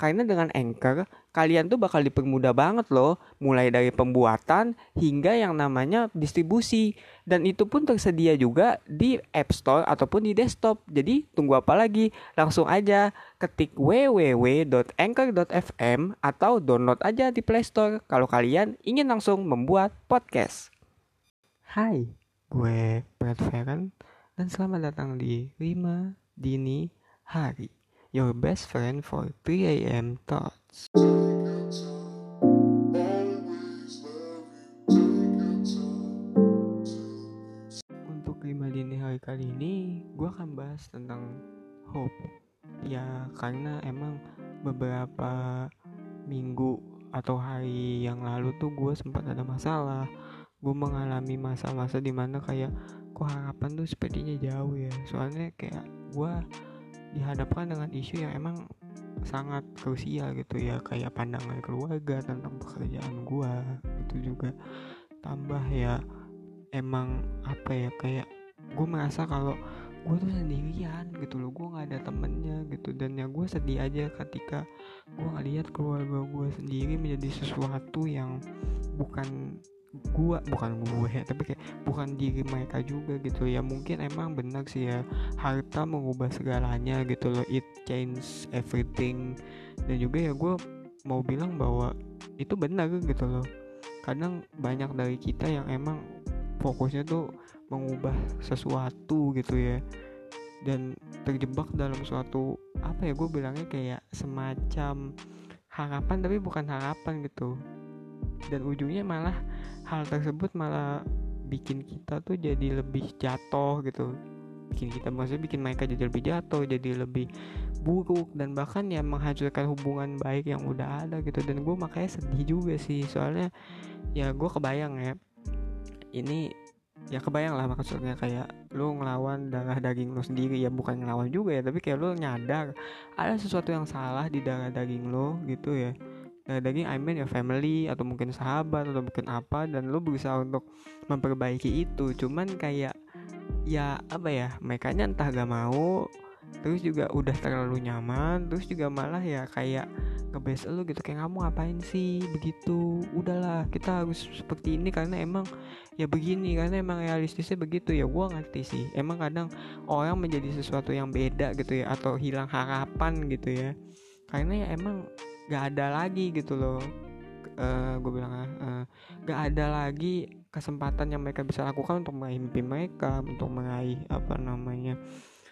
Karena dengan Anchor, kalian tuh bakal dipermudah banget loh, mulai dari pembuatan hingga yang namanya distribusi. Dan itu pun tersedia juga di App Store ataupun di desktop. Jadi tunggu apa lagi? Langsung aja ketik www.anchor.fm atau download aja di Play Store kalau kalian ingin langsung membuat podcast. Hai, gue Brad Feren dan selamat datang di 5 Dini Hari your best friend for 3 a.m. thoughts. Untuk lima dini hari kali ini, gue akan bahas tentang hope. Ya, karena emang beberapa minggu atau hari yang lalu tuh gue sempat ada masalah. Gue mengalami masa-masa di mana kayak kok harapan tuh sepertinya jauh ya. Soalnya kayak gue dihadapkan dengan isu yang emang sangat krusial gitu ya. Kayak pandangan keluarga tentang pekerjaan gua itu juga tambah ya emang apa ya kayak gue merasa kalau gue tuh sendirian gitu loh gue nggak ada temennya gitu. Dan ya gue sedih aja ketika gue ngeliat keluarga gue sendiri menjadi sesuatu yang bukan gua bukan gue ya tapi kayak bukan diri mereka juga gitu. Ya mungkin emang benar sih ya harta mengubah segalanya gitu loh. It change everything. Dan juga ya gue mau bilang bahwa itu benar gitu loh. Kadang banyak dari kita yang emang fokusnya tuh mengubah sesuatu gitu ya. Dan terjebak dalam suatu apa ya gue bilangnya kayak semacam harapan tapi bukan harapan gitu. Dan ujungnya malah hal tersebut malah bikin kita tuh jadi lebih jatuh gitu. Bikin kita maksudnya bikin mereka jadi lebih jatuh jadi lebih buruk dan bahkan ya menghancurkan hubungan baik yang udah ada gitu. Dan gue makanya sedih juga sih soalnya ya gue kebayang ya ini ya kebayang lah maksudnya kayak lu ngelawan darah daging lu sendiri ya bukan ngelawan juga ya tapi kayak lu nyadar ada sesuatu yang salah di darah daging lu gitu ya daging I mean ya family atau mungkin sahabat atau mungkin apa dan lo berusaha untuk memperbaiki itu. Cuman kayak ya apa ya mereka entah gak mau terus juga udah terlalu nyaman terus juga malah ya kayak ngebes lu gitu kayak kamu ngapain sih? Begitu. Udahlah kita harus seperti ini karena emang ya begini karena emang realistisnya begitu. Ya gua ngerti sih. Emang kadang orang menjadi sesuatu yang beda gitu ya atau hilang harapan gitu ya. Karena ya emang gak ada lagi gitu loh. Uh, eh, gue bilang uh, gak ada lagi kesempatan yang mereka bisa lakukan untuk meraih mimpi mereka untuk meraih apa namanya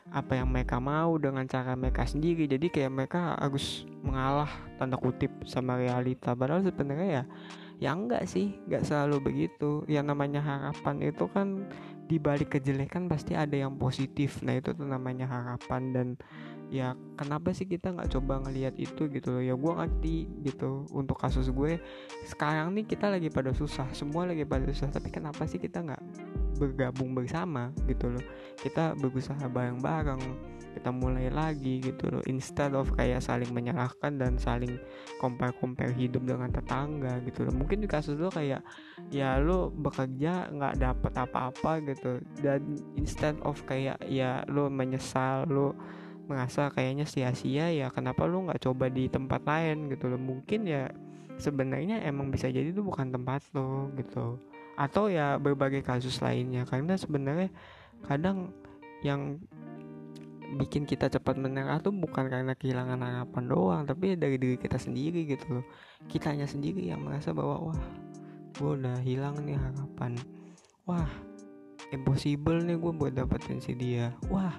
apa yang mereka mau dengan cara mereka sendiri. Jadi kayak mereka harus mengalah tanda kutip sama realita. Padahal sebenarnya ya ya enggak sih enggak selalu begitu. Yang namanya harapan itu kan di balik kejelekan pasti ada yang positif. Nah itu tuh namanya harapan dan ya kenapa sih kita nggak coba ngelihat itu gitu loh? Ya gue ngerti gitu untuk kasus gue. Sekarang nih kita lagi pada susah semua lagi pada susah tapi kenapa sih kita nggak bergabung bersama gitu loh? Kita berusaha bareng-bareng kita mulai lagi gitu loh instead of kayak saling menyalahkan dan saling compare-compare hidup dengan tetangga gitu loh. Mungkin di kasus lo kayak ya lo bekerja nggak dapet apa-apa gitu dan instead of kayak ya lo menyesal lo merasa kayaknya sia-sia ya kenapa lu nggak coba di tempat lain gitu loh. Mungkin ya sebenarnya emang bisa jadi itu bukan tempat lo gitu. Atau ya berbagai kasus lainnya karena sebenarnya kadang yang bikin kita cepat menyerah tuh bukan karena kehilangan harapan doang tapi dari diri kita sendiri gitu loh. Kitanya sendiri yang merasa bahwa wah gue udah hilang nih harapan. Wah impossible nih gue buat dapetin si dia. Wah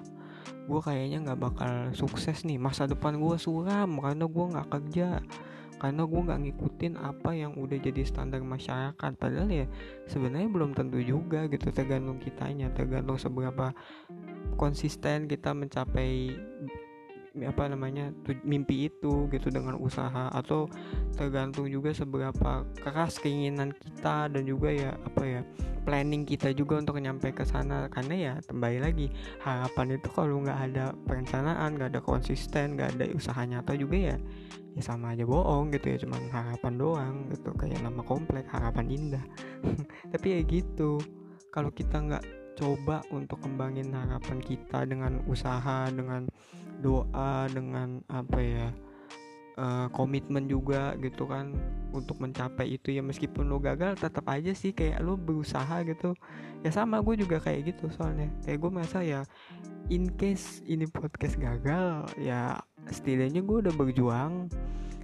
gue kayaknya nggak bakal sukses nih. Masa depan gue suram karena gue nggak kerja. Karena gue nggak ngikutin apa yang udah jadi standar masyarakat. Padahal ya sebenarnya belum tentu juga gitu tergantung kitanya. Tergantung seberapa konsisten kita mencapai apa namanya mimpi itu gitu dengan usaha atau tergantung juga seberapa keras keinginan kita dan juga ya apa ya planning kita juga untuk nyampe ke sana. Karena ya kembali lagi harapan itu kalau nggak ada perencanaan nggak ada konsisten nggak ada usaha nyata juga ya ya sama aja bohong gitu ya cuman harapan doang gitu kayak nama komplek harapan indah. Tapi ya gitu kalau kita nggak coba untuk kembangin harapan kita dengan usaha dengan doa dengan apa ya uh, komitmen juga gitu kan untuk mencapai itu ya. Meskipun lo gagal tetap aja sih kayak lo berusaha gitu. Ya sama gue juga kayak gitu soalnya. Kayak gue merasa ya in case ini podcast gagal ya setidaknya gue udah berjuang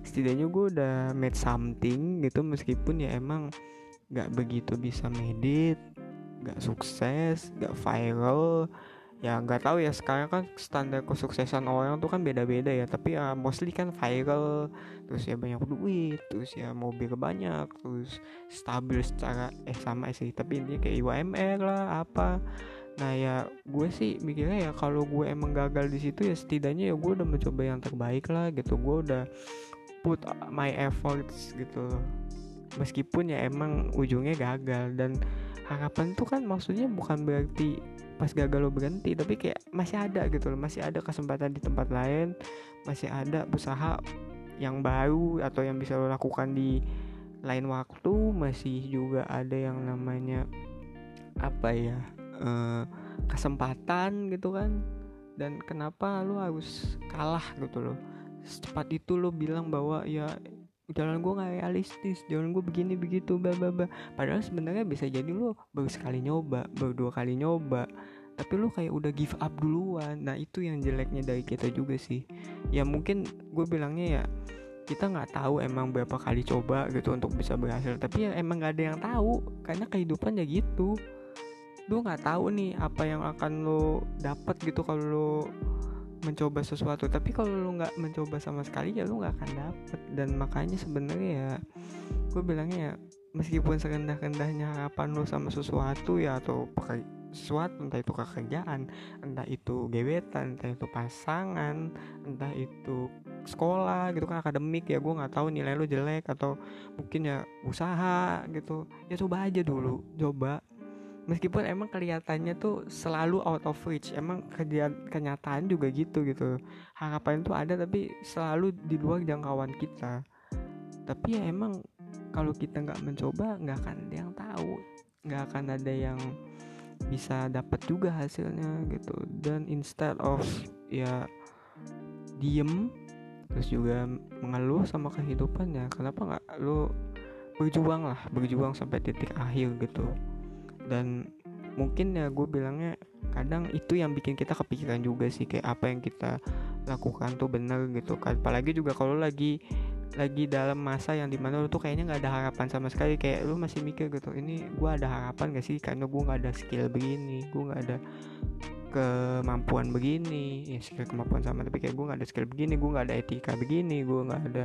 setidaknya gue udah made something gitu. Meskipun ya emang nggak begitu bisa medit nggak sukses nggak viral ya nggak tahu ya sekarang kan standar kesuksesan orang tuh kan beda-beda ya. Tapi ya mostly kan viral terus ya banyak duit terus ya mobil banyak terus stabil secara eh sama sih. Tapi intinya kayak UMR lah apa. Nah ya gue sih mikirnya ya kalau gue emang gagal di situ ya setidaknya ya gue udah mencoba yang terbaik lah gitu. Gue udah put my efforts gitu. Meskipun ya emang ujungnya gagal dan harapan tuh kan maksudnya bukan berarti pas gagal lo berhenti tapi kayak masih ada gitu loh masih ada kesempatan di tempat lain masih ada usaha yang baru atau yang bisa lo lakukan di lain waktu masih juga ada yang namanya apa ya uh, kesempatan gitu kan. Dan kenapa lo harus kalah gitu loh? Secepat itu lo bilang bahwa ya jalan gue nggak realistis jalan gue begini begitu bla bla bla. Padahal sebenarnya bisa jadi lo baru sekali nyoba baru dua kali nyoba tapi lo kayak udah give up duluan. Nah itu yang jeleknya dari kita juga sih. Ya mungkin gue bilangnya ya kita nggak tahu emang berapa kali coba gitu untuk bisa berhasil tapi ya emang gak ada yang tahu karena kehidupan ya gitu. Lo nggak tahu nih apa yang akan lo dapat gitu kalau lo mencoba sesuatu tapi kalau lu nggak mencoba sama sekali ya lu nggak akan dapet. Dan makanya sebenarnya ya gue bilangnya ya meskipun serendah-rendahnya harapan lu sama sesuatu ya atau pakai sesuatu entah itu kerjaan entah itu gebetan entah itu pasangan entah itu sekolah gitu kan akademik ya gue nggak tahu nilai lu jelek atau mungkin ya usaha gitu. Ya coba aja dulu coba meskipun emang kelihatannya tuh selalu out of reach emang kenyataan juga gitu gitu. Harapan tuh ada tapi selalu di luar jangkauan kita. Tapi ya emang kalau kita nggak mencoba nggak akan ada yang tahu nggak akan ada yang bisa dapat juga hasilnya gitu. Dan instead of ya diem terus juga mengeluh sama kehidupan ya kenapa nggak lo berjuang lah berjuang sampai titik akhir gitu dan mungkin ya gue bilangnya kadang itu yang bikin kita kepikiran juga sih kayak apa yang kita lakukan tuh bener gitu kan. Apalagi juga kalau lagi lagi dalam masa yang di mana lu tuh kayaknya nggak ada harapan sama sekali. Kayak lu masih mikir gitu ini gue ada harapan gak sih? Karena gue nggak ada skill begini gue nggak ada kemampuan begini. Ya skill kemampuan sama tapi kayak gue nggak ada skill begini gue nggak ada etika begini gue nggak ada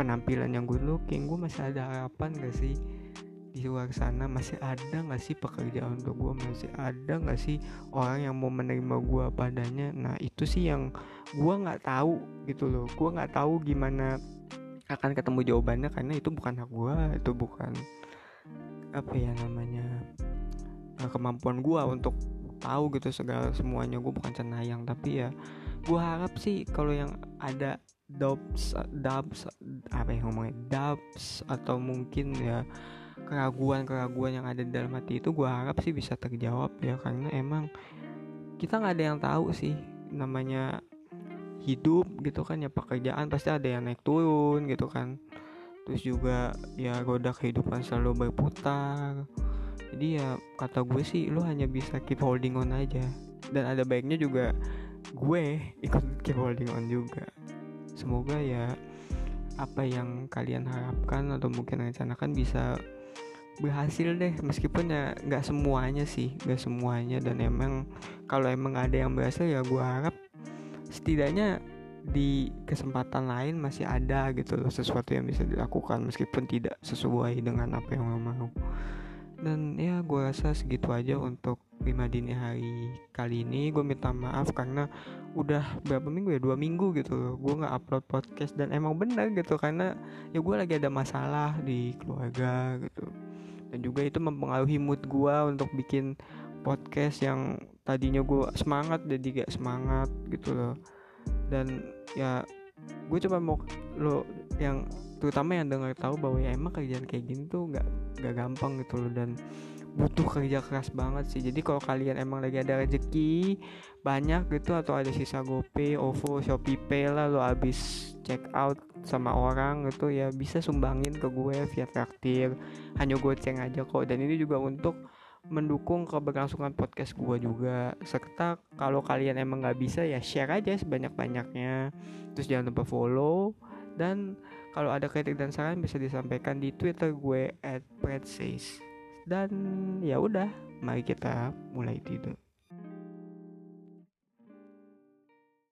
penampilan yang good looking. Gue masih ada harapan gak sih di luar sana masih ada nggak sih pekerjaan untuk gue masih ada nggak sih orang yang mau menerima gue padanya? Nah itu sih yang gue nggak tahu gitu loh. Gue nggak tahu gimana akan ketemu jawabannya karena itu bukan hak gue itu bukan apa ya namanya eh, kemampuan gue untuk tahu gitu segala semuanya. Gue bukan cenayang tapi ya gue harap sih kalau yang ada dubs dubs apa yang ngomongnya dubs atau mungkin ya keraguan-keraguan yang ada di dalam hati itu gue harap sih bisa terjawab ya karena emang kita nggak ada yang tahu sih namanya hidup gitu kan ya pekerjaan pasti ada yang naik turun gitu kan. Terus juga ya roda kehidupan selalu berputar. Jadi ya kata gue sih lo hanya bisa keep holding on aja. Dan ada baiknya juga gue ikut keep holding on juga. Semoga ya apa yang kalian harapkan atau mungkin rencanakan bisa berhasil deh meskipun ya nggak semuanya sih nggak semuanya. Dan emang kalau emang ada yang berhasil ya gue harap setidaknya di kesempatan lain masih ada gitu loh sesuatu yang bisa dilakukan meskipun tidak sesuai dengan apa yang lo mau. Dan ya gue rasa segitu aja untuk lima dini hari kali ini. Gue minta maaf karena udah berapa minggu ya? Dua minggu gitu loh gue nggak upload podcast. Dan emang bener gitu karena ya gue lagi ada masalah di keluarga gitu dan juga itu mempengaruhi mood gue untuk bikin podcast yang tadinya gue semangat jadi gak semangat gitu loh. Dan ya gue cuma mau lo yang terutama yang dengar tahu bahwa ya emang kerjaan kayak gini tuh nggak nggak gampang gitu loh. Dan butuh kerja keras banget sih. Jadi kalau kalian emang lagi ada rezeki banyak gitu atau ada sisa GoPay, OVO, Shopee Pay lah lo abis check out sama orang gitu ya bisa sumbangin ke gue via traktir. Hanya gue ceng aja kok. Dan ini juga untuk mendukung keberlangsungan podcast gue juga. Serta kalau kalian emang nggak bisa ya share aja sebanyak-banyaknya. Terus jangan lupa follow. Dan kalau ada kritik dan saran bisa disampaikan di twitter gue at dan ya udah mari kita mulai tidur